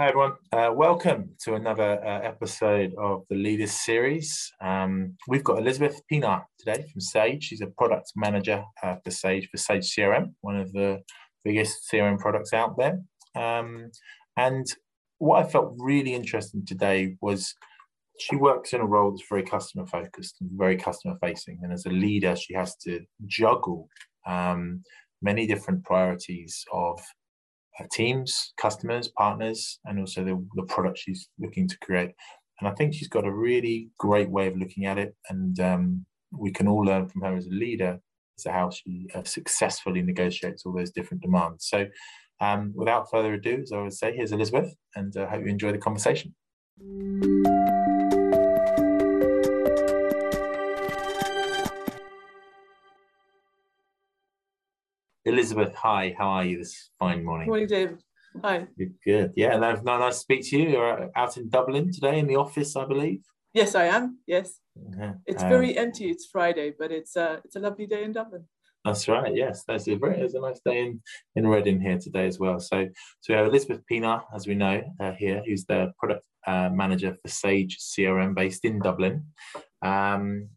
Hi, everyone. Uh, welcome to another uh, episode of the Leaders Series. Um, we've got Elizabeth Pienaar today from Sage. She's a product manager uh, for Sage, for Sage CRM, one of the biggest CRM products out there. Um, and what I felt really interesting today was she works in a role that's very customer focused and very customer facing. And as a leader, she has to juggle um, many different priorities of teams, customers, partners, and also the, the product she's looking to create. And I think she's got a really great way of looking at it. And um, we can all learn from her as a leader as to how she uh, successfully negotiates all those different demands. So, um, without further ado, as I would say, here's Elizabeth, and I uh, hope you enjoy the conversation. Elizabeth, hi, how are you this fine morning? Morning, David. Hi. Good, good. Yeah, nice, nice to speak to you. You're out in Dublin today in the office, I believe. Yes, I am. Yes. Yeah. It's um, very empty. It's Friday, but it's uh, it's a lovely day in Dublin. That's right. Yes, that's a very it's a nice day in in Reading here today as well. So so we have Elizabeth Pienaar, as we know uh, here, who's the product uh, manager for Sage CRM based in Dublin. Um,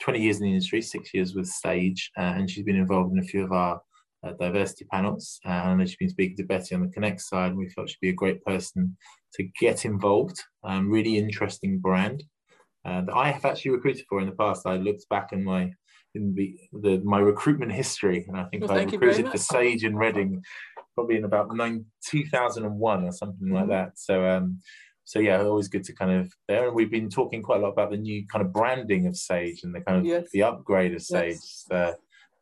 20 years in the industry, six years with Sage, uh, and she's been involved in a few of our uh, diversity panels. Uh, and I know she's been speaking to Betty on the Connect side, and we felt she'd be a great person to get involved. Um, really interesting brand uh, that I have actually recruited for in the past. I looked back in my in the, the my recruitment history, and I think well, I recruited for Sage in Reading probably in about nine, 2001 or something mm-hmm. like that. So um, so yeah, always good to kind of there. And we've been talking quite a lot about the new kind of branding of Sage and the kind of yes. the upgrade of Sage. Yes. Uh,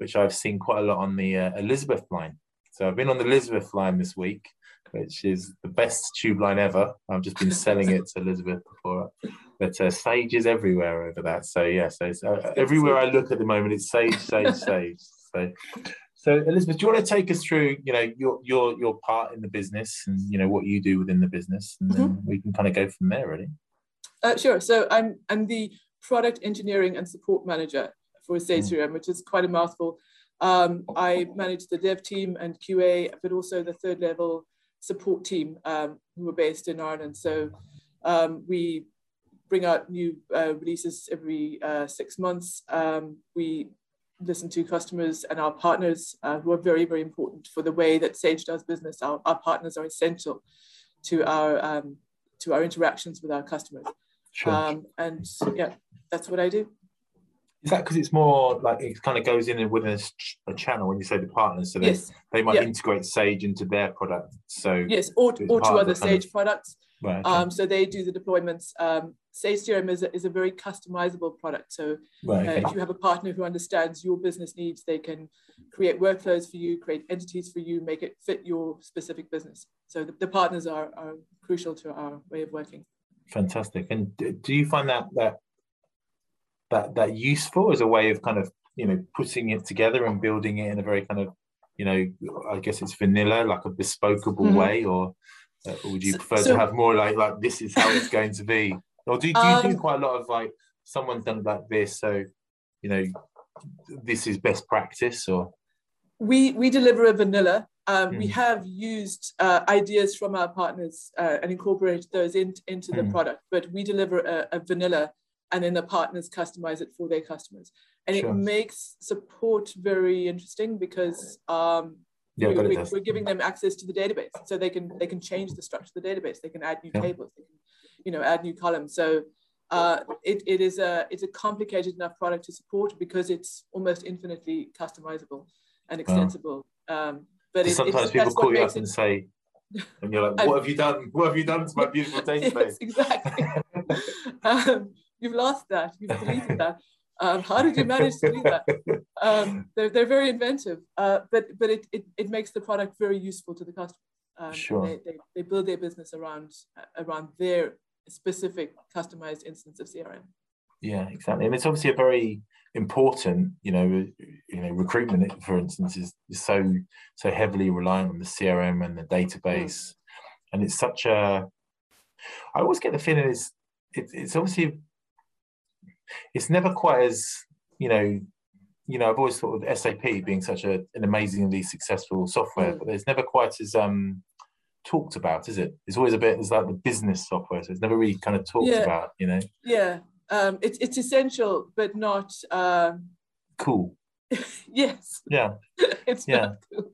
which I've seen quite a lot on the uh, Elizabeth line. So I've been on the Elizabeth line this week, which is the best tube line ever. I've just been selling it to Elizabeth before, but uh, Sage is everywhere over that. So yeah, so uh, everywhere I look at the moment, it's Sage, Sage, Sage. So, so Elizabeth, do you want to take us through, you know, your your your part in the business and you know what you do within the business, and then mm-hmm. we can kind of go from there, really. Uh, sure. So I'm I'm the product engineering and support manager for Sage CRM, which is quite a mouthful. Um, I manage the dev team and QA, but also the third level support team um, who are based in Ireland. So um, we bring out new uh, releases every uh, six months. Um, we listen to customers and our partners uh, who are very, very important for the way that Sage does business. Our, our partners are essential to our, um, to our interactions with our customers. Sure. Um, and yeah, that's what I do. Is that because it's more like it kind of goes in and within a, a channel when you say the partners, so they, yes. they might yeah. integrate Sage into their product. So yes, or, or to other Sage of, products. Right, okay. um, so they do the deployments. Um, Sage CRM is a, is a very customizable product. So right, okay. uh, if you have a partner who understands your business needs, they can create workflows for you, create entities for you, make it fit your specific business. So the, the partners are, are crucial to our way of working. Fantastic. And do you find that that that that useful as a way of kind of you know putting it together and building it in a very kind of you know I guess it's vanilla like a bespokeable mm-hmm. way or, uh, or would you prefer so, to have more like like this is how it's going to be or do, do you um, do quite a lot of like someone's done like this so you know this is best practice or we we deliver a vanilla um, mm. we have used uh, ideas from our partners uh, and incorporated those in, into the mm. product but we deliver a, a vanilla and then the partners customize it for their customers. And sure. it makes support very interesting because um, yeah, we, are giving them access to the database, so they can they can change the structure of the database. They can add new yeah. tables, they can, you know, add new columns. So uh, it, it is a it's a complicated enough product to support because it's almost infinitely customizable and extensible. Um, but it, sometimes people call you up and say, and you're like, "What have you done? What have you done to my beautiful database?" yes, exactly. um, you've lost that, you've deleted that. Um, how did you manage to do that? Um, they're, they're very inventive, uh, but but it, it, it makes the product very useful to the customer. Um, sure. They, they, they, build their business around around their specific customized instance of CRM. Yeah, exactly, and it's obviously a very important. You know, you know, recruitment, for instance, is, is so so heavily reliant on the CRM and the database, mm. and it's such a. I always get the feeling is it, it's obviously it's never quite as you know you know i've always thought of sap being such a, an amazingly successful software mm. but it's never quite as um talked about, is it? It's always a bit. It's like the business software, so it's never really kind of talked Yeah. about. You know, Yeah, um, it's it's essential, but not. Um, cool. yes, Yeah, it's Yeah. not cool.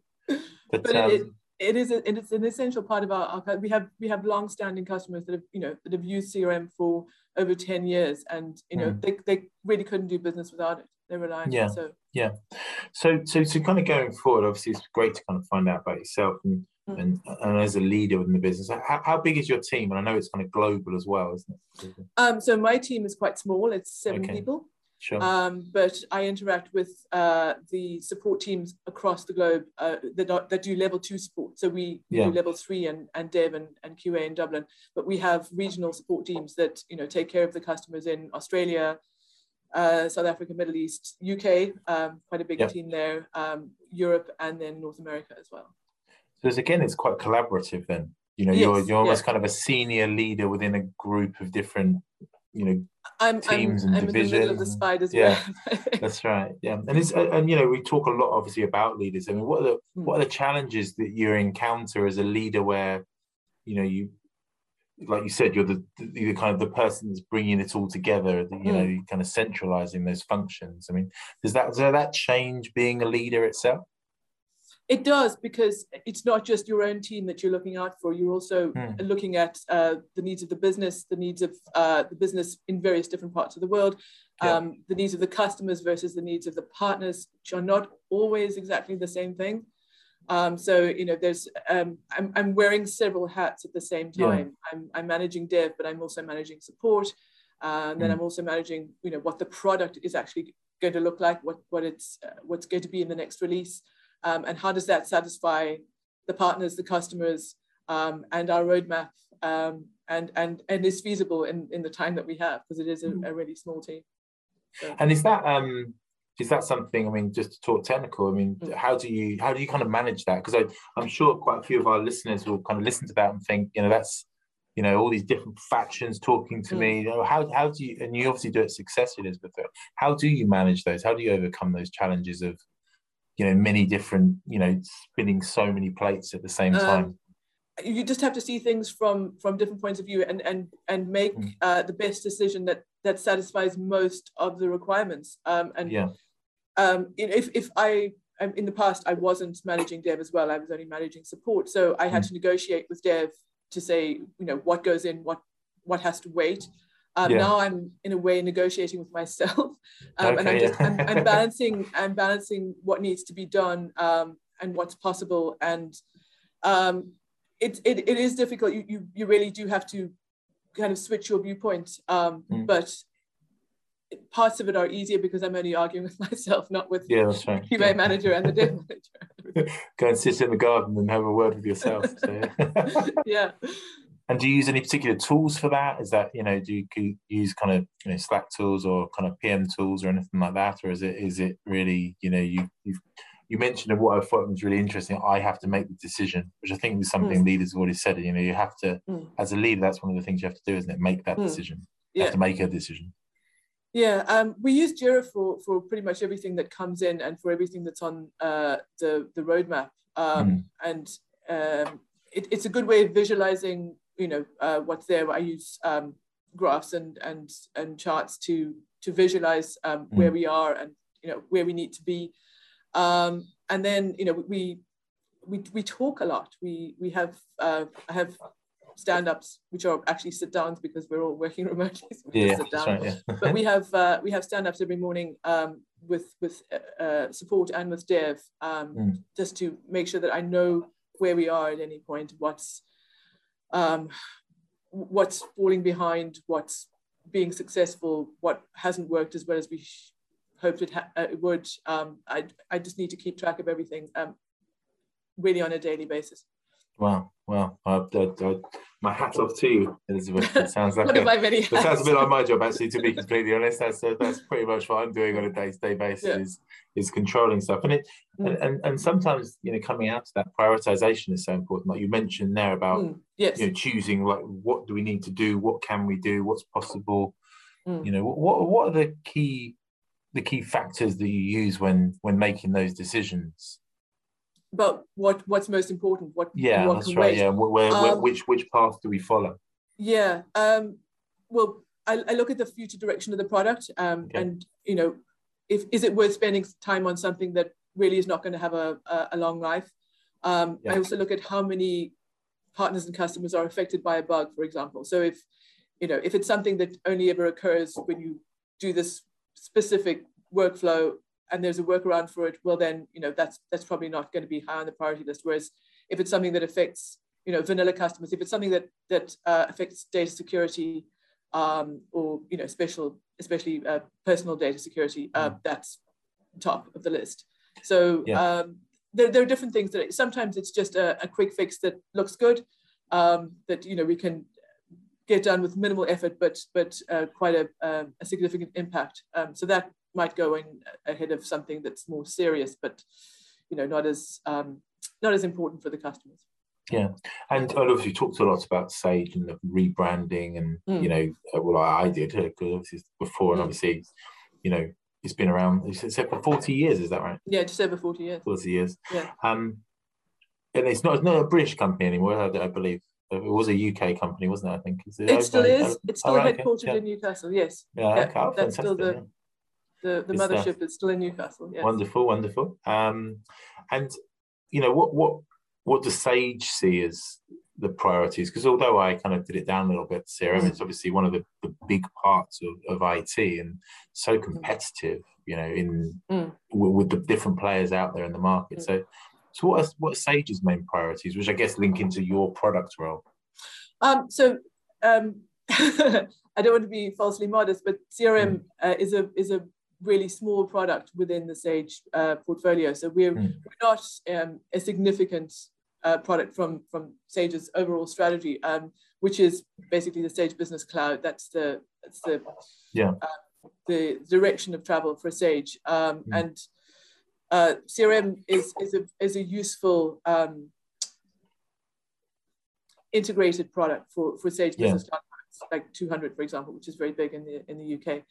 but, But um, it, it is a, it is an essential part of our, our we have we have long-standing customers that have you know that have used CRM for over 10 years and you know Mm. they, they really couldn't do business without it they rely on Yeah. it so so so so kind of going forward. Obviously, it's great to kind of find out about yourself and. Mm. And, and as a leader within the business, how, how big is your team? And I know it's kind of global as well, isn't it? um so my team is quite small it's seven Okay. people Sure. um but I interact with uh the support teams across the globe uh, that are, that do level two support so we, Yeah. do level three and and dev and, and QA in Dublin but we have regional support teams that you know take care of the customers in Australia uh, South Africa, Middle East, UK, um, quite a big team there, um, Europe, and then North America as well. So it's, again, it's quite collaborative. Then you know, you're you're almost yeah. kind of a senior leader within a group of different, you know, I'm, Teams I'm, and I'm in the middle of the divisions. spiders Yeah. That's right. Yeah, and it's and you know we talk a lot obviously about leaders. I mean, what are the Hmm. what are the challenges that you encounter as a leader where, you know, you like you said, you're the you're kind of the person that's bringing it all together. You know, Hmm. you kind of centralizing those functions. I mean, does that does that change being a leader itself? It does because it's not just your own team that you're looking out for. You're also Mm. looking at uh, the needs of the business, the needs of uh, the business in various different parts of the world, Yeah. um, the needs of the customers versus the needs of the partners, which are not always exactly the same thing. Um, so you know, there's um, I'm, I'm wearing several hats at the same Yeah. time. I'm, I'm managing dev, but I'm also managing support, uh, and then Mm. I'm also managing you know what the product is actually going to look like, what what it's uh, what's going to be in the next release um, and how does that satisfy the partners, the customers, um, and our roadmap, um, and and and is feasible in in the time that we have because it is a, Mm. a really small team. So, And is that um is that something? I mean, just to talk technical. I mean, Mm. how do you how do you kind of manage that? Because I'm sure quite a few of our listeners will kind of listen to that and think, you know, that's you know all these different factions talking to Mm. me. You know, how how do you? And you obviously do it successfully, Elizabeth. but How do you manage those? How do you overcome those challenges of you know many different you know spinning so many plates at the same Um, time? you just have to see things from from different points of view and and and make Mm. uh, the best decision that that satisfies most of the requirements. Um, and yeah, um, you know, if if I um, in the past I wasn't managing dev as well, I was only managing support, so I had Mm. to negotiate with dev to say you know what goes in, what what has to wait. Um, Yeah. Now I'm in a way negotiating with myself, um, and I'm Okay, just yeah. I'm, I'm balancing I'm balancing what needs to be done um, and what's possible, and um, it, it it is difficult. You, you you really do have to kind of switch your viewpoint, um, Mm. but parts of it are easier because I'm only arguing with myself, not with yeah, that's right. QA manager and the dev manager. Go and sit in the garden and have a word with yourself. So, yeah. And do you use any particular tools for that? Is that you know do you, use kind of you know Slack tools or kind of PM tools or anything like that, or is it is it really you know you you you mentioned what I thought was really interesting. I have to make the decision, which I think is something leaders have already said. You know, you have to Mm. as a leader. That's one of the things you have to do, isn't it? Make that Mm. decision. You Yeah. have to make a decision. Yeah, um, we use Jira for, for pretty much everything that comes in and for everything that's on uh, the, the roadmap. Um, And um, it, it's a good way of visualizing, you know, uh, what's there. I use um, graphs and, and, and charts to, to visualize um, where we are and, you know, where we need to be. Um, and then, you know, we, we, we talk a lot. We, we have, uh, I have stand-ups, which are actually sit-downs because we're all working remotely. So we Yeah, sit down right. Yeah. but we have uh, we have stand-ups every morning um, with with uh, uh, support and with dev um, Mm. just to make sure that I know where we are at any point, what's um, what's falling behind, what's being successful, what hasn't worked as well as we hoped it, uh, it would. Um, I I just need to keep track of everything um, really on a daily basis. Wow, wow. I, I, my hat off to you, Elizabeth. It sounds like a, my sounds a bit like my job, actually. To be completely honest, that's uh, that's pretty much what I'm doing on a day-to-day basis Yeah. is is controlling stuff, and it and, and and sometimes you know coming out to that prioritization is so important. Like you mentioned there about Mm, yes. you know choosing like what do we need to do, what can we do, what's possible. Mm. You know what what what are the key the key factors that you use when when making those decisions? About what what's most important. What yeah, what that's right. wait. Yeah, where, where, where- Um, which which path do we follow? Yeah. Um, well, I, I look at the future direction of the product, um, Okay. and you know, if is it worth spending time on something that really is not going to have a, a, a long life? Um, Yeah. I also look at how many partners and customers are affected by a bug, for example. So if you know, if it's something that only ever occurs when you do this specific workflow and there's a workaround for it, well then you know that's that's probably not going to be high on the priority list. Whereas if it's something that affects you know vanilla customers, if it's something that that uh, affects data security um, or you know special especially uh, personal data security, uh, that's top of the list. So Yeah. um, there, there are different things that sometimes it's just a, a quick fix that looks good um, that you know we can get done with minimal effort, but but uh, quite a, um, a significant impact. Um, so that might go in ahead of something that's more serious, but you know not as um, not as important for the customers. Yeah, and obviously, you talked a lot about Sage and the rebranding, and Mm. you know, uh, well, I, did because obviously before, and Mm. obviously, you know, it's been around. It's for forty years. Is that right? Yeah, just over forty years. Forty years. Yeah. Um, and it's not it's not a British company anymore. I, I believe it was a UK company, wasn't it? I think Is It still is. over- It's oh, still right, okay, headquartered yeah. in Newcastle. Yes, Yeah, yeah, okay, oh, that's still fantastic, the the, the mothership is still in Newcastle. Yes. Wonderful, wonderful. Um, and you know what what what does Sage see as the priorities? Because although I kind of did it down a little bit, CRM Mm. it's obviously one of the, the big parts of, of IT and so competitive. You know, in Mm. w- with the different players out there in the market. Mm. So, so what are, what are Sage's main priorities? Which I guess link into your product role. Um, so um, I don't want to be falsely modest, but CRM uh, is a is a really small product within the Sage uh, portfolio. So we're, Mm. we're not um, a significant uh, product from from Sage's overall strategy, um, which is basically the Sage Business Cloud. That's the that's the Yeah. uh, the direction of travel for Sage, um, Mm. and uh, CRM is is a is a useful um, integrated product for, for Sage Yeah. Business Cloud like 200, for example, which is very big in the in the UK.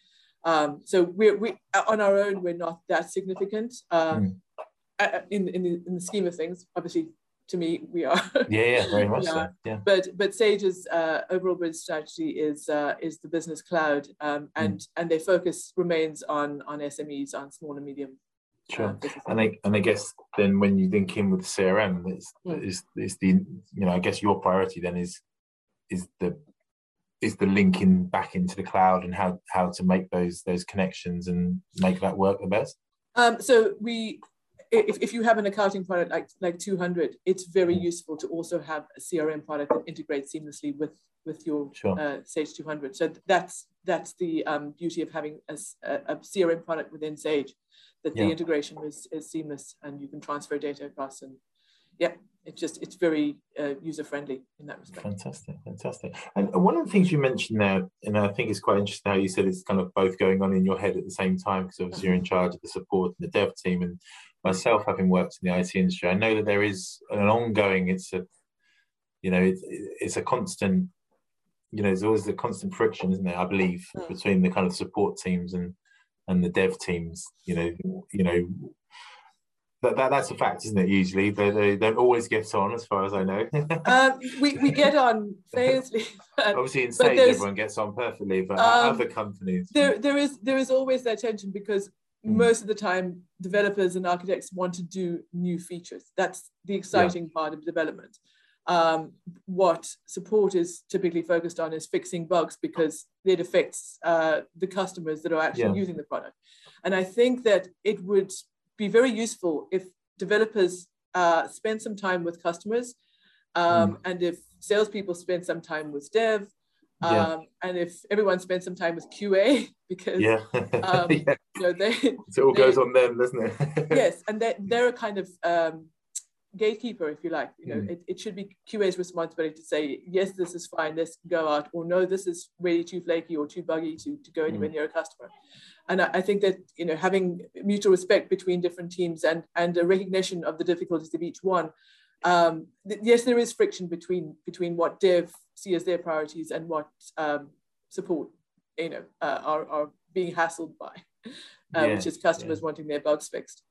Um, so we're we on our own we're not that significant um, uh, in in the, in the scheme of things. Obviously, to me we are. Yeah, yeah, very much so. Yeah, but but Sage's uh, overall business strategy is uh, is the business cloud, um, and and their focus remains on on SMEs, on small and medium. uh, sure. businesses. And I and I guess then when you link in with CRM, it's Mm. is is the you know I guess your priority then is is the is the linking back into the cloud and how how to make those those connections and make that work the best. Um, so we, if, if you have an accounting product like like 200, it's very Mm. useful to also have a CRM product that integrates seamlessly with with your Sure. uh, Sage 200. So that's that's the um, beauty of having a CRM product within Sage, that Yeah. the integration is, is seamless and you can transfer data across. And yeah, it's just it's very uh, user friendly in that respect. Fantastic, fantastic. And one of the things you mentioned there, and I think it's quite interesting how you said it's kind of both going on in your head at the same time, because obviously you're in charge of the support and the dev team. And myself, having worked in the IT industry, I know that there is an ongoing. It's a, you know, it's it's a constant. You know, there's always a constant friction, isn't there? I believe Mm. between the kind of support teams and and the dev teams. You know, you know. That, that, that's a fact, isn't it? Usually, they, they don't always get on, as far as I know. Um, we, we get on famously, but Obviously, in there's- everyone gets on perfectly, but Um, other companies. there there is there is always that tension because Mm. most of the time developers and architects want to do new features that's the exciting part of development um, what support is typically focused on is fixing bugs because it affects uh, the customers that are actually Yeah. using the product and i think that it would be very useful if developers uh, spend some time with customers um, and if salespeople spend some time with dev um, Yeah. and if everyone spends some time with qa because yeah. um, yeah. you know they So it all they- goes on them, doesn't it? yes and they, they're a kind of um, gatekeeper if you like you know Mm. it, it should be qa's responsibility to say yes this is fine this can go out or no this is really too flaky or too buggy to, to go anywhere near a customer and I, I think that you know having mutual respect between different teams and and a recognition of the difficulties of each one um, th- yes there is friction between between what dev see as their priorities and what um, support you know uh, are, are being hassled by uh, Yeah, which is customers wanting their bugs fixed.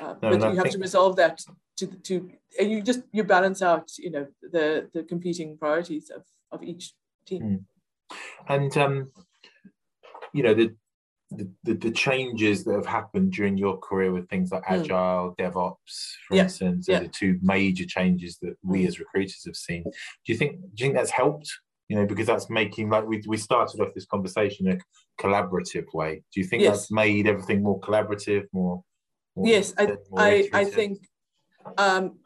Uh, No, but I you have to resolve that to to and you just you balance out you know the the competing priorities of of each team. Mm. And um, you know the, the the changes that have happened during your career with things like hmm. agile, mm. DevOps, for yeah. instance, yeah. are the two major changes that we hmm. as recruiters have seen. Do you think do you think that's helped? You know, because that's making like we we started off this conversation in a collaborative way. Do you think yes. that's made everything more collaborative, more? more yes, I I, I think um,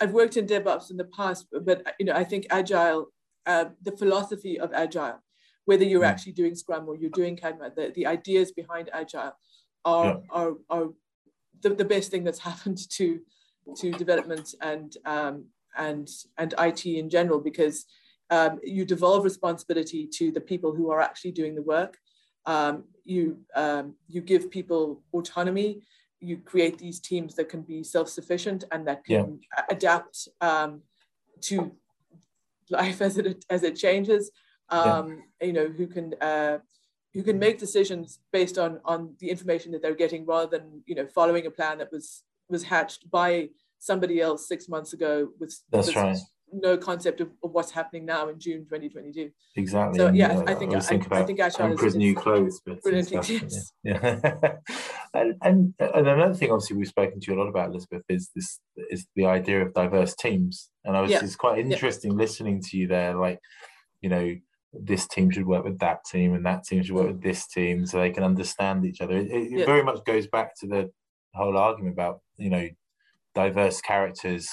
I've worked in DevOps in the past, but you know I think agile, uh, the philosophy of agile whether you're mm. actually doing Scrum or you're doing Kanban, the, the ideas behind Agile are, yeah. are, are the, the best thing that's happened to, to development and, um, and, and IT in general, because um, you devolve responsibility to the people who are actually doing the work. Um, you, um, you give people autonomy. You create these teams that can be self-sufficient and that can yeah. adapt um, to life as it, as it changes um, yeah. you know, who can uh, who can make decisions based on on the information that they're getting, rather than you know following a plan that was was hatched by somebody else six months ago with that's right no concept of, of, what's happening now in June 2022. Exactly. So yeah, yeah I, think I, I, I think Agile is new clothes, but brilliant. Yes. Yeah. and, and, and another thing, obviously, we've spoken to you a lot about Elizabeth is this is the idea of diverse teams, and I was yeah. it's quite interesting yeah. listening to you there, like you know this team should work with that team and that team should work mm. with this team so they can understand each other. It, it yeah. very much goes back to the whole argument about, you know, diverse characters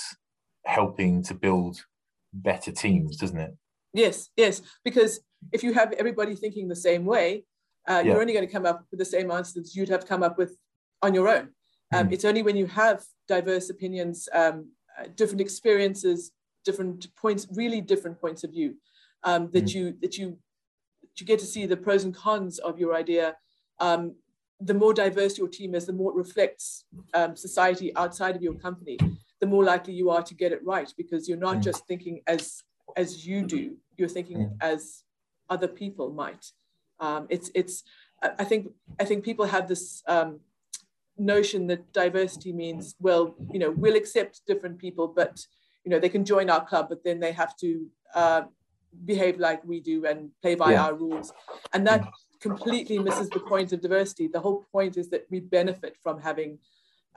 helping to build better teams, doesn't it? Yes, yes. Because if you have everybody thinking the same way, uh, yeah. you're only going to come up with the same answers you'd have come up with on your own. Um, mm. It's only when you have diverse opinions, um, uh, different experiences, different points, really different points of view, um, that mm. you that you you get to see the pros and cons of your idea. Um, the more diverse your team is, the more it reflects um, society outside of your company. The more likely you are to get it right because you're not mm. just thinking as as you do. You're thinking mm. as other people might. Um, it's it's. I think I think people have this um, notion that diversity means well, you know, we'll accept different people, but you know they can join our club, but then they have to uh, behave like we do and play by yeah. our rules. And that completely misses the point of diversity. The whole point is that we benefit from having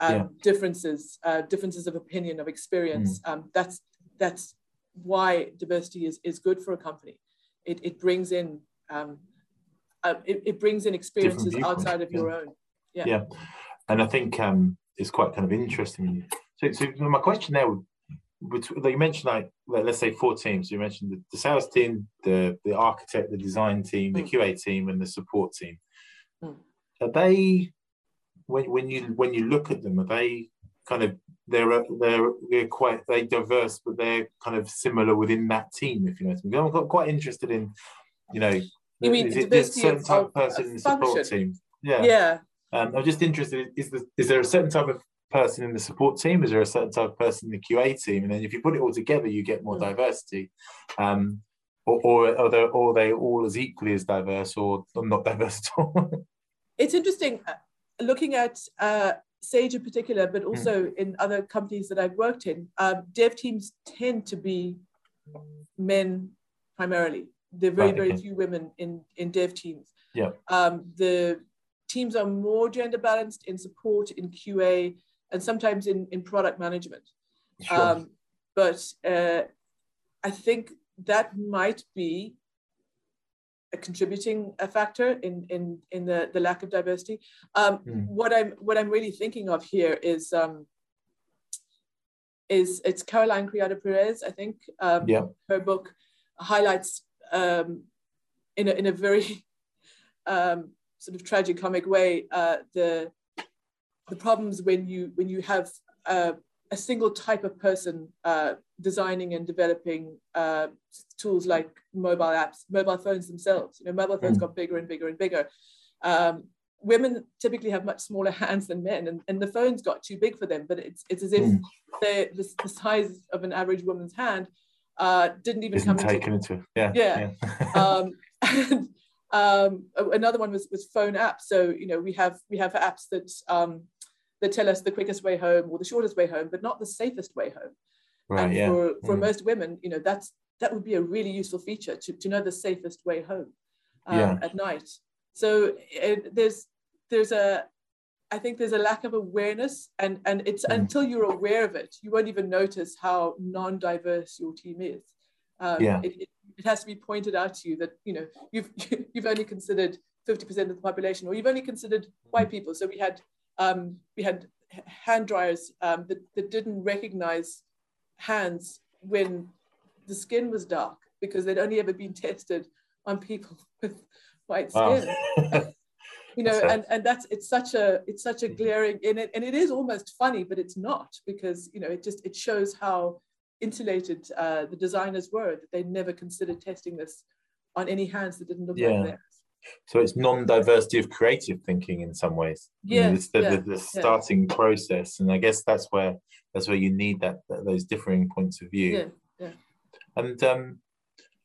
um, yeah. differences, uh, differences of opinion, of experience. Mm. Um, that's that's why diversity is, is good for a company. It, it brings in um, uh, it, it brings in experiences outside of yeah. your own. Yeah. Yeah. And I think um, it's quite kind of interesting. So, so my question there would you mentioned like let's say four teams. You mentioned the, the sales team, the the architect, the design team, the mm. QA team, and the support team. Mm. Are they when when you when you look at them, are they kind of they're they're they're quite they diverse, but they're kind of similar within that team. If you know what I mean, I'm quite interested in you know. You mean is it a certain type of person in the support team? Yeah. Yeah. Um, I'm just interested. Is, the, is there a certain type of person in the support team? Is there a certain type of person in the QA team? And then if you put it all together, you get more mm. diversity. Um, or, or are, they, or are they all as equally as diverse or not diverse at all? it's interesting uh, looking at uh, Sage in particular, but also mm. in other companies that I've worked in. Um, dev teams tend to be men primarily. There are very, right, okay. very few women in, in dev teams. Yeah. Um, the teams are more gender balanced in support, in QA, and sometimes in, in product management. Sure. Um, but uh, I think that might be a contributing a factor in, in, in the, the lack of diversity. Um, mm. What I'm what I'm really thinking of here is um, is it's Caroline Criado Perez. I think um, yeah. her book highlights um, in a, in a very um, sort of tragic comic way uh, the the problems when you when you have uh, a single type of person uh, designing and developing uh, tools like mobile apps, mobile phones themselves. You know, mobile phones mm. got bigger and bigger and bigger. Um, women typically have much smaller hands than men, and, and the phones got too big for them. But it's it's as if mm. the, the size of an average woman's hand uh, didn't even Isn't come taken into, into yeah yeah. yeah. um, and, um, another one was was phone apps. So you know we have we have apps that um, that tell us the quickest way home or the shortest way home, but not the safest way home. Right, and yeah. for, for mm. most women, you know, that's that would be a really useful feature to, to know the safest way home um, yeah. at night. So it, there's there's a I think there's a lack of awareness, and and it's mm. until you're aware of it, you won't even notice how non-diverse your team is. Um, yeah. It, it, it, has to be pointed out to you that you know you've you've only considered 50% of the population, or you've only considered white people. So we had um, we had hand dryers um, that, that didn't recognize hands when the skin was dark because they'd only ever been tested on people with white skin. Wow. you know and and that's it's such a it's such a mm-hmm. glaring in it and it is almost funny but it's not because you know it just it shows how insulated uh, the designers were that they never considered testing this on any hands that didn't look yeah. like theirs so it's non-diversity of creative thinking in some ways yeah, you know, the, yeah, the, the starting yeah. process and i guess that's where that's where you need that, that those differing points of view yeah, yeah. and um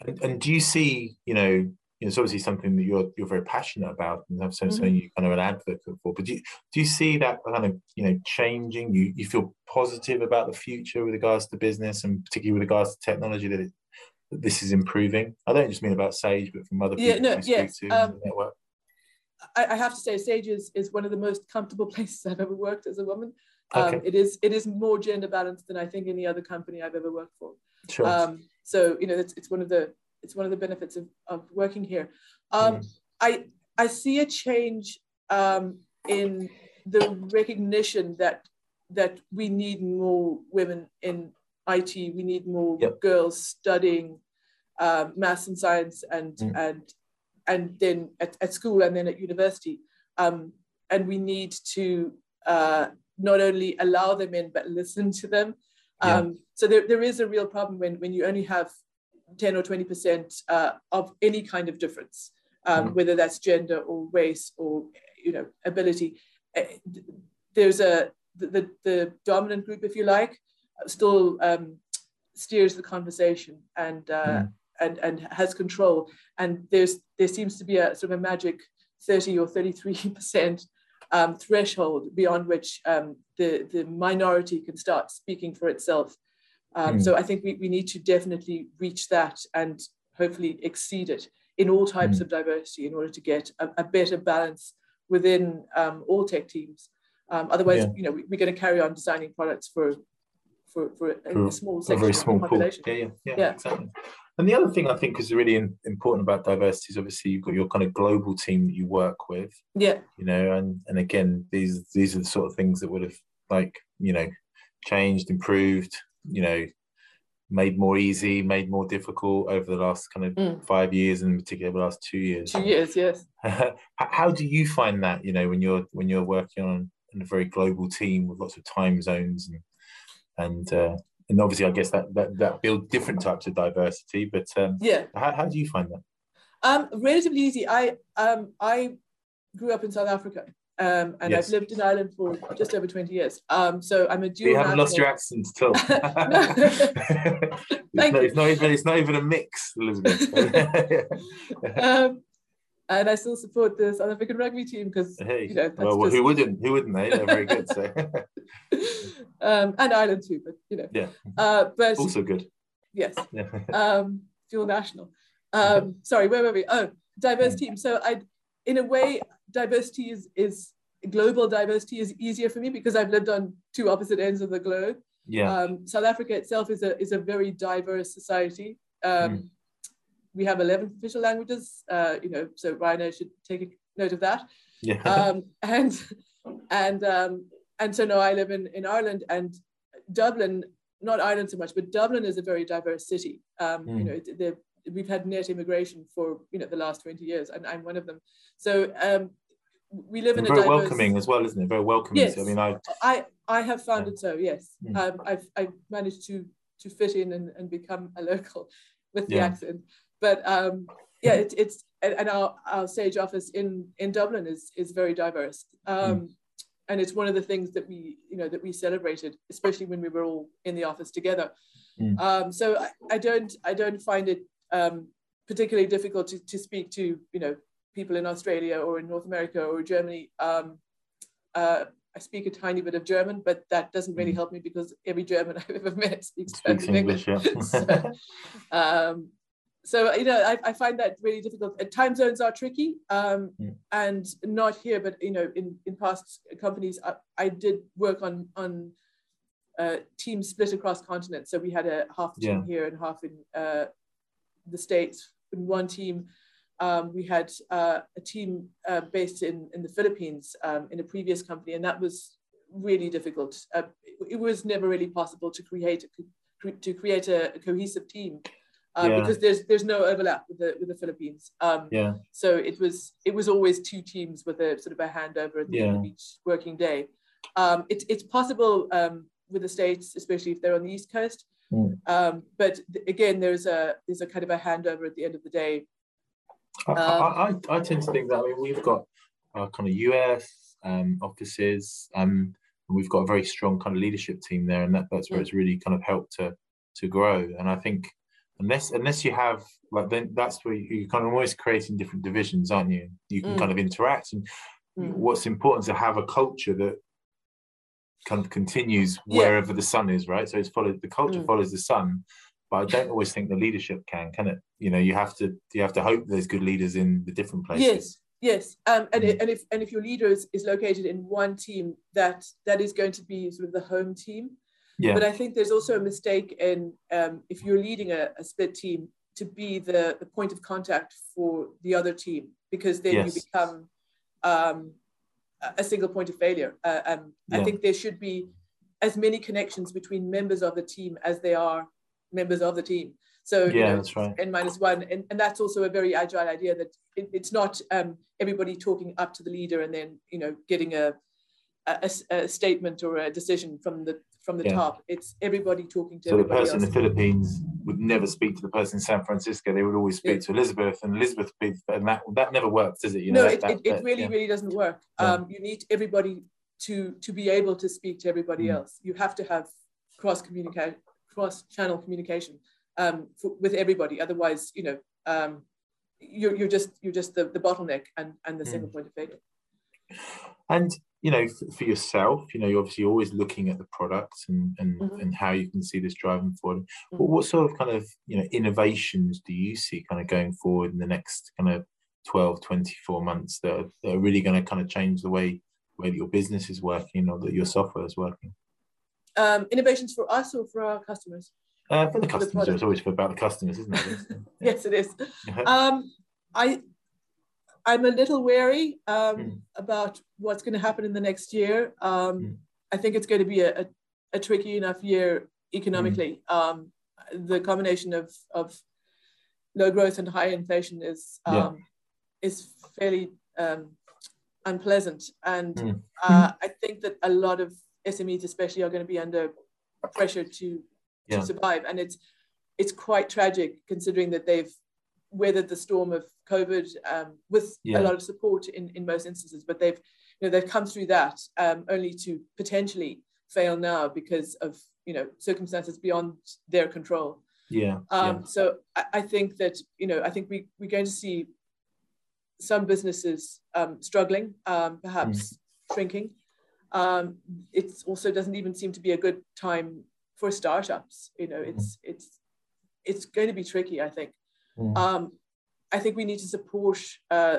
and, and do you see you know it's obviously something that you're you're very passionate about and have something mm-hmm. you kind of an advocate for. But do you, do you see that kind of you know changing? You you feel positive about the future with regards to business and particularly with regards to technology that, it, that this is improving? I don't just mean about Sage, but from other people yeah, no, yes. Um, network. I, I, have to say, Sage is, is one of the most comfortable places I've ever worked as a woman. Um. It is it is more gender balanced than I think any other company I've ever worked for. Sure. Um, so you know, it's, it's one of the it's one of the benefits of, of working here. Um, mm. I I see a change um, in the recognition that that we need more women in IT. We need more yep. girls studying uh, maths and science and mm. and and then at, at school and then at university. Um, and we need to uh, not only allow them in but listen to them. Yeah. Um, so there, there is a real problem when, when you only have 10 or 20% uh, of any kind of difference, um, mm. whether that's gender or race or you know ability. Eh, there's a the, the dominant group, if you like, still um, steers the conversation and uh, mm. and and has control. And there's there seems to be a sort of a magic 30 or 33 percent um, threshold beyond which um, the the minority can start speaking for itself um, mm. So I think we, we need to definitely reach that and hopefully exceed it in all types mm. of diversity in order to get a, a better balance within um, all tech teams. Um, otherwise, yeah. you know, we, are going to carry on designing products for for, for a, a small section a very small population. Yeah, yeah, yeah, yeah, exactly. And the other thing I think is really important about diversity is obviously you've got your kind of global team that you work with. Yeah. You know, and and again, these these are the sort of things that would have like you know changed, improved, you know made more easy, made more difficult over the last kind of mm. five years, and in particular the last two years. Two years, yes. How do you find that? You know, when you're when you're working on a very global team with lots of time zones and and uh, and obviously, I guess that that that build different types of diversity. But um, yeah, how, how do you find that? Um, relatively easy. I um I grew up in South Africa. Um, and yes. I've lived in Ireland for just over 20 years. Um, so I'm a dual. You haven't lost your accent at all. it's, not, it's, not, even, it's not even a mix, Elizabeth. um, and I still support the South African rugby team because hey, you know. well, who wouldn't? Who wouldn't? They? They're very good. So. um, and Ireland too, but you know. Yeah. Uh, but also good. Yes. um, dual national. Um, sorry, where were we? Oh, diverse team. So I, in a way, diversity is, is global diversity is easier for me because I've lived on two opposite ends of the globe. Yeah. Um, South Africa itself is a, is a very diverse society. Um, mm. We have 11 official languages, uh, you know, so Rhino should take a note of that. Yeah. Um, and and um, and so now I live in, in Ireland and Dublin, not Ireland so much, but Dublin is a very diverse city. Um, mm. You know, we've had net immigration for you know the last 20 years and i'm one of them so um, we live in a very welcoming as well isn't it very welcoming yes. i mean i i i have found yeah. it so yes mm. um, i've i've managed to to fit in and, and become a local with the yeah. accent but um yeah it, it's and our, our sage office in in dublin is is very diverse um mm. and it's one of the things that we you know that we celebrated especially when we were all in the office together mm. um so I, I don't i don't find it um, particularly difficult to, to speak to, you know, people in Australia or in North America or Germany. Um, uh, I speak a tiny bit of German, but that doesn't really mm. help me because every German I've ever met speaks, speaks English. English yeah. so, um, so, you know, I, I, find that really difficult. Time zones are tricky, um, mm. and not here, but you know, in, in past companies, I, I did work on on uh, teams split across continents. So we had a half team yeah. here and half in uh, the states. In one team, um, we had uh, a team uh, based in, in the Philippines um, in a previous company, and that was really difficult. Uh, it was never really possible to create a, to create a, a cohesive team uh, yeah. because there's there's no overlap with the with the Philippines. Um, yeah. So it was it was always two teams with a sort of a handover at the yeah. end of each working day. Um, it, it's possible um, with the states, especially if they're on the east coast. Mm. Um, but th- again, there's a there's a kind of a handover at the end of the day I, I, um, I, tend to think that I mean we've got our kind of US um, offices, um, and we've got a very strong kind of leadership team there, and that, that's where mm. it's really kind of helped to to grow. And I think unless unless you have like then that's where you, are kind of always creating different divisions, aren't you? You can mm. kind of interact, and mm. what's important is to have a culture that kind of continues wherever yeah. the sun is, right? So it's followed the culture mm. follows the sun, but I don't always think the leadership can, can it? You know, you have to you have to hope there's good leaders in the different places. Yes, yes, um, and mm. and if and if your leader is, is located in one team, that that is going to be sort of the home team. Yeah. But I think there's also a mistake in um, if you're leading a, a, split team to be the, the point of contact for the other team because then yes. you become um, a single point of failure. Uh, um, yeah. I think there should be as many connections between members of the team as they are members of the team. So yeah, you know, that's right. N minus one, and, and that's also a very agile idea that it, it's not um, everybody talking up to the leader and then you know getting a, a, a statement or a decision from the from the yeah. top. It's everybody talking to. So the person else. in the Philippines would never speak to the person in San Francisco. They would always speak yeah. to Elizabeth, and Elizabeth, and that that never works, does it? You know, no, it, that, it, really yeah. really doesn't work. Um, you need everybody to to be able to speak to everybody mm. else. You have to have cross communicate cross-channel communication um, for, with everybody. Otherwise, you know, um, you're, you're just you're just the, the bottleneck and, and the mm. single point of failure. And you know, for, for, yourself, you know, you're obviously always looking at the products and and, mm-hmm. and how you can see this driving forward. Mm-hmm. But what sort of kind of you know innovations do you see kind of going forward in the next kind of 12, 24 months that are, that are really going to kind of change the way way that your business is working or that your software is working? um, innovations for us or for our customers? Uh, for the customers, the it's always about the customers, isn't it? yes, it is. um, I, I'm a little wary um, mm. about what's going to happen in the next year. Um, mm. I think it's going to be a, a, a tricky enough year economically. Mm. Um, the combination of, of low growth and high inflation is um, yeah. is fairly um, unpleasant, and mm. uh, I think that a lot of SMEs especially are going to be under pressure to yeah. to survive, and it's it's quite tragic considering that they've weathered the storm of COVID um, with yeah. a lot of support in, in most instances, but they've you know they've come through that um, only to potentially fail now because of you know circumstances beyond their control. Yeah. Um, yeah. So I, I, think that you know I think we we're going to see some businesses um, struggling, um, perhaps mm. shrinking, um, it also doesn't even seem to be a good time for startups. You know, it's mm. it's it's going to be tricky. I think. Mm. Um, I think we need to support uh,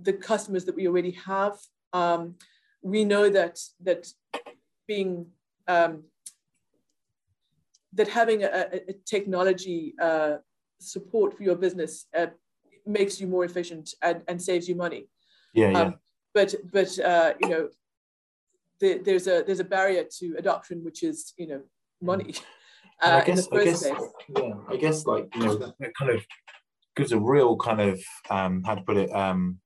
the customers that we already have. Um, we know that that being um, that having a, a technology uh, support for your business uh, makes you more efficient and, and saves you money. Yeah, yeah. Um, but but uh, you know the, there's a there's a barrier to adoption, which is you know money. Uh, I guess, I guess, yeah, I guess like you know that, that, kind of gives a real kind of um, how to put it um,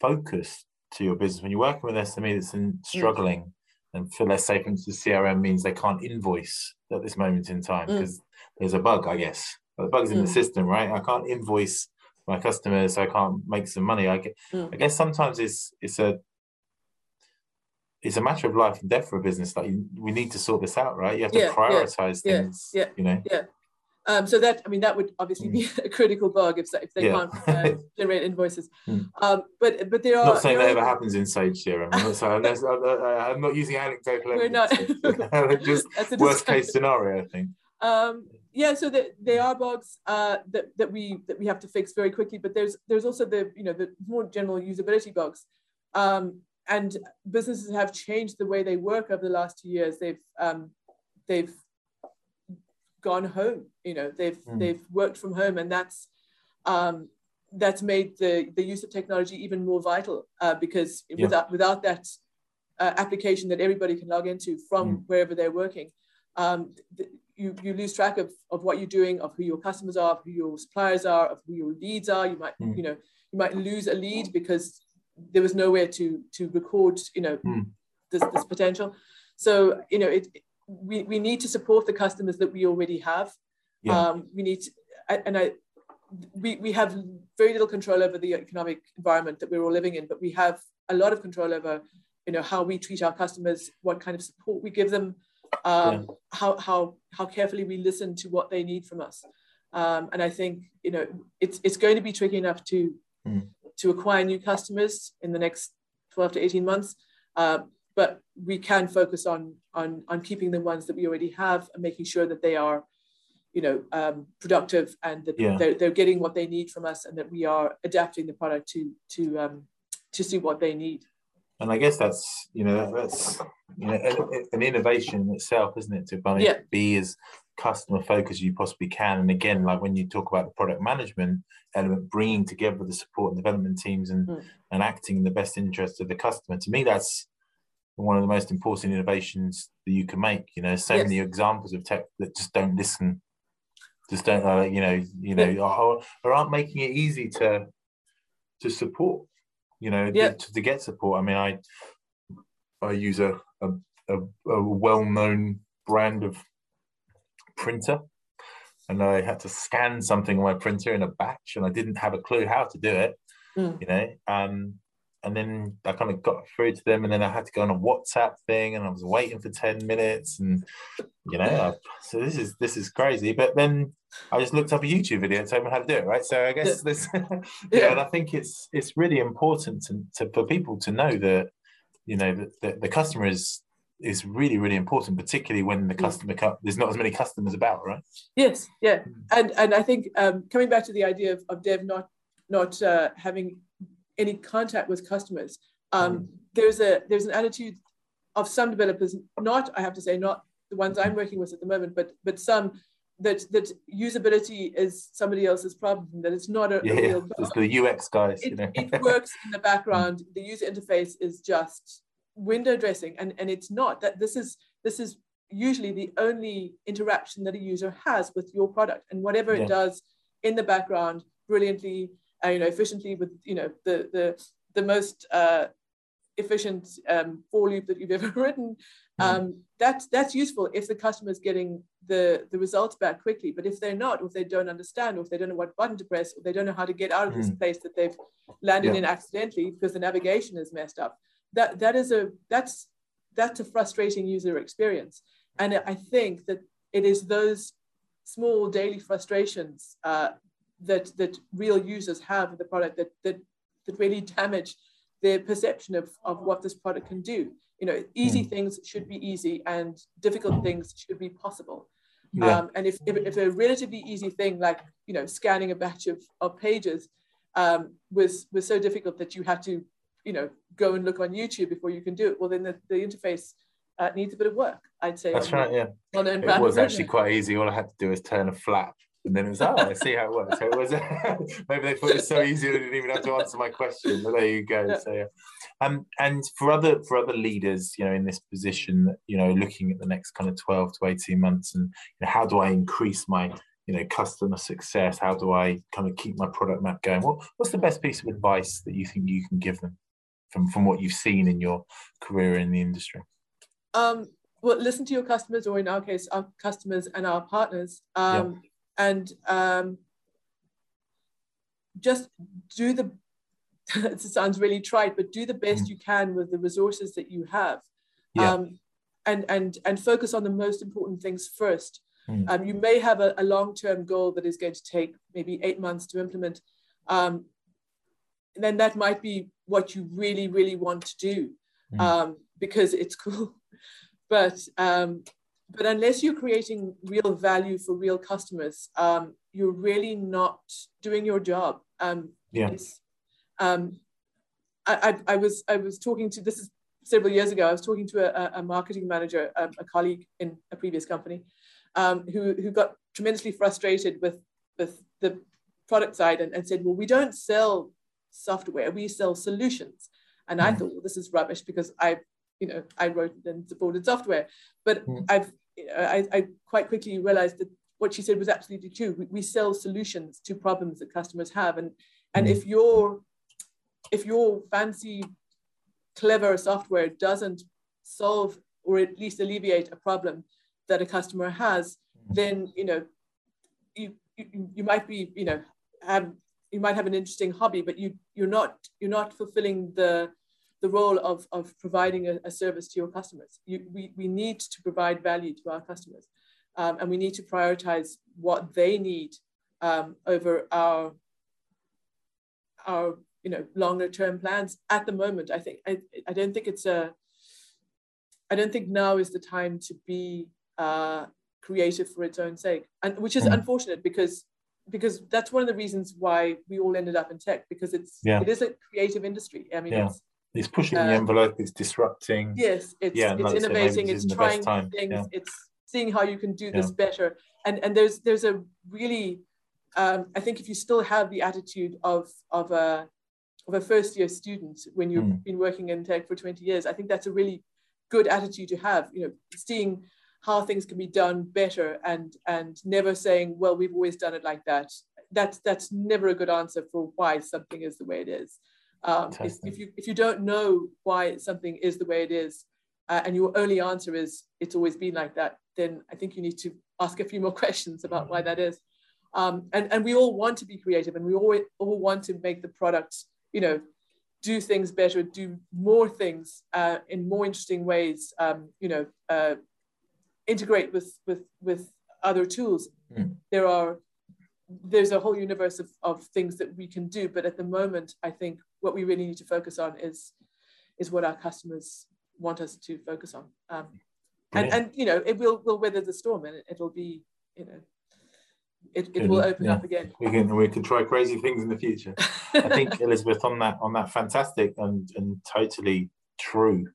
focus to your business when you're working with SME that's in, mm. struggling. Mm. And for let's say, for instance, CRM means they can't invoice at this moment in time because mm. there's a bug, I guess. The bug's in the mm. system, right? I can't invoice my customers, I can't make some money. I, get, mm. I guess sometimes it's it's a it's a matter of life and death for a business. Like we need to sort this out, right? You have to yeah, prioritize yeah, things. Yeah, you know. Yeah, Um, so that I mean that would obviously be mm. a critical bug if, if they yeah. can't uh, generate invoices. Mm. Um, but but there are not saying that ever happens in Sage CRM. I'm not, saying, I'm not using anecdotal evidence. We're not. just worst case scenario, I think. Um, yeah, so the, there are bugs uh, that, that we that we have to fix very quickly, but there's there's also the you know the more general usability bugs, um, and businesses have changed the way they work over the last two years. They've um, they've gone home. You know, they've mm. they've worked from home, and that's um, that's made the the use of technology even more vital uh, because yeah. without without that uh, application that everybody can log into from mm. wherever they're working, um, the, you, you lose track of, of what you're doing, of who your customers are, of who your suppliers are, of who your leads are. You might, mm. you know, you might lose a lead because there was nowhere to to record, you know, mm. this, this potential. So, you know, it, we, we need to support the customers that we already have. Yeah. Um, we need to, and I, we, we have very little control over the economic environment that we're all living in, but we have a lot of control over, you know, how we treat our customers, what kind of support we give them, um, yeah. how, how, how carefully we listen to what they need from us. Um, and I think, you know, it's, it's going to be tricky enough to, mm. To acquire new customers in the next 12 to 18 months. Uh, but we can focus on, on, on keeping the ones that we already have and making sure that they are, you know, um, productive and that yeah. they're, they're getting what they need from us and that we are adapting the product to, to, um, to see what they need. And I guess that's, you know, that's, you know, an innovation in itself, isn't it? To yeah. be as customer focused as you possibly can. And again, like when you talk about the product management element, bringing together the support and development teams and, mm. and acting in the best interest of the customer, to me, that's one of the most important innovations that you can make. You know, so yes. many examples of tech that just don't listen, just don't, uh, you know, you know, or, or, aren't making it easy to to support. You know, yeah. to, to, get support. I mean, I I use a a, a, a well known brand of printer. And I had to scan something on my printer in a batch, and I didn't have a clue how to do it. Mm. You know, um, and then I kind of got through to them, and then I had to go on a WhatsApp thing, and I was waiting for ten minutes, and you know, I, so this is this is crazy. But then I just looked up a YouTube video and told me how to do it, right? So I guess this, yeah, and I think it's it's really important to, to for people to know that you know that the, the customer is is really really important particularly when the customer there's not as many customers about right yes yeah mm. and and i think um, coming back to the idea of, of dev not not uh, having any contact with customers. Um, mm. There's a there's an attitude of some developers, not I have to say, not the ones I'm working with at the moment, but but some that that usability is somebody else's problem. That it's not a, yeah, a real. It's the UX guys. It, you know? it works in the background. The user interface is just window dressing, and and it's not that. This is this is usually the only interaction that a user has with your product, and whatever yeah. it does in the background brilliantly uh, you know, efficiently with, you know, the, the, the most uh, efficient um, for loop that you've ever written. Hmm. Um, that's, that's useful if the customer is getting the, the results back quickly. But if they're not, or if they don't understand, or if they don't know what button to press, or they don't know how to get out of this mm. place that they've landed yeah. in accidentally because the navigation is messed up, that, that is a, that's, that's a frustrating user experience. And I think that it is those small daily frustrations uh, that that real users have of the product that that that really damage their perception of, of what this product can do. You know, easy mm. things should be easy and difficult things should be possible. Yeah. Um, and if, if, if, a relatively easy thing like, you know, scanning a batch of, of pages um, was, was so difficult that you had to, you know, go and look on YouTube before you can do it, well, then the, the interface uh, needs a bit of work, I'd say. That's right, yeah. it was actually quite easy. All I had to do was turn a flap and then it was, oh, I see how it works. So it was maybe they thought it was so easy they didn't even have to answer my question. But there you go. Yeah. So yeah. Um, and for other for other leaders, you know, in this position, you know, looking at the next kind of 12 to 18 months and you know, how do I increase my you know customer success how do i kind of keep my product map going what, what's the best piece of advice that you think you can give them from from what you've seen in your career in the industry um, well listen to your customers or in our case our customers and our partners um, and um, just do the it sounds really trite but do the best mm. you can with the resources that you have yeah. um, and and and focus on the most important things first Mm. Um, you may have a, a long-term goal that is going to take maybe eight months to implement. Um, then that might be what you really, really want to do mm. um, because it's cool. but um, but unless you're creating real value for real customers, um, you're really not doing your job. Um, yeah. Um, I, I, I, was I was talking to this is several years ago. I was talking to a, a marketing manager, a, a, colleague in a previous company, um, who who got tremendously frustrated with with the product side and, and said, well, we don't sell software, we sell solutions. And I mm. thought, well, this is rubbish because I, you know, I wrote and supported software. But mm. I've, you know, I, I quite quickly realized that what she said was absolutely true. We, we sell solutions to problems that customers have. And, and mm. if your, if your fancy, clever software doesn't solve or at least alleviate a problem that a customer has, mm. then, you know, you, you, you might be, you know, have you might have an interesting hobby, but you you're not you're not fulfilling the the role of, of providing a, a service to your customers. You, we, we need to provide value to our customers um, and we need to prioritize what they need um, over our, our you know, longer term plans at the moment. I think, I, I don't think it's a, I don't think now is the time to be uh, creative for its own sake, and which is mm. unfortunate because because that's one of the reasons why we all ended up in tech because it's yeah. it is a creative industry. I mean, yeah. it's, it's pushing uh, the envelope, it's disrupting. Yes, it's yeah, it's innovating, it's trying things, yeah. it's seeing how you can do this better. And and there's there's a really um, I think if you still have the attitude of of a of a first year student when you've mm. been working in tech for 20 years, I think that's a really good attitude to have. You know, seeing how things can be done better and and never saying well we've always done it like that that's that's never a good answer for why something is the way it is um, if, if, you if you don't know why something is the way it is uh, and your only answer is it's always been like that then i think you need to ask a few more questions about why that is. Um, and and we all want to be creative and we all, all want to make the product you know do things better do more things uh, in more interesting ways um, you know uh, integrate with with with other tools. Mm. there are there's a whole universe of, of things that we can do but at the moment i think what we really need to focus on is is what our customers want us to focus on um, and and you know it will will weather the storm and it, will be you know it, it will open yeah. up again we can we can try crazy things in the future i think elizabeth on that on that fantastic and and totally true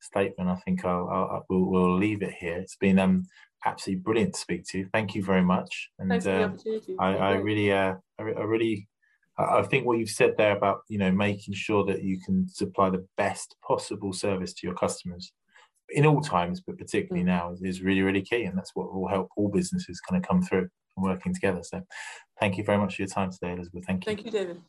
statement, I think I'll, I'll we'll, we'll, leave it here. It's been um absolutely brilliant to speak to you. Thank you very much. And Thanks for the uh, opportunity. I, I really, uh, I, I really, I think what you've said there about you know making sure that you can supply the best possible service to your customers in all times, but particularly mm. now, is really really key, and that's what will help all businesses kind of come through and working together. So, thank you very much for your time today, Elizabeth. Thank you. Thank you, David.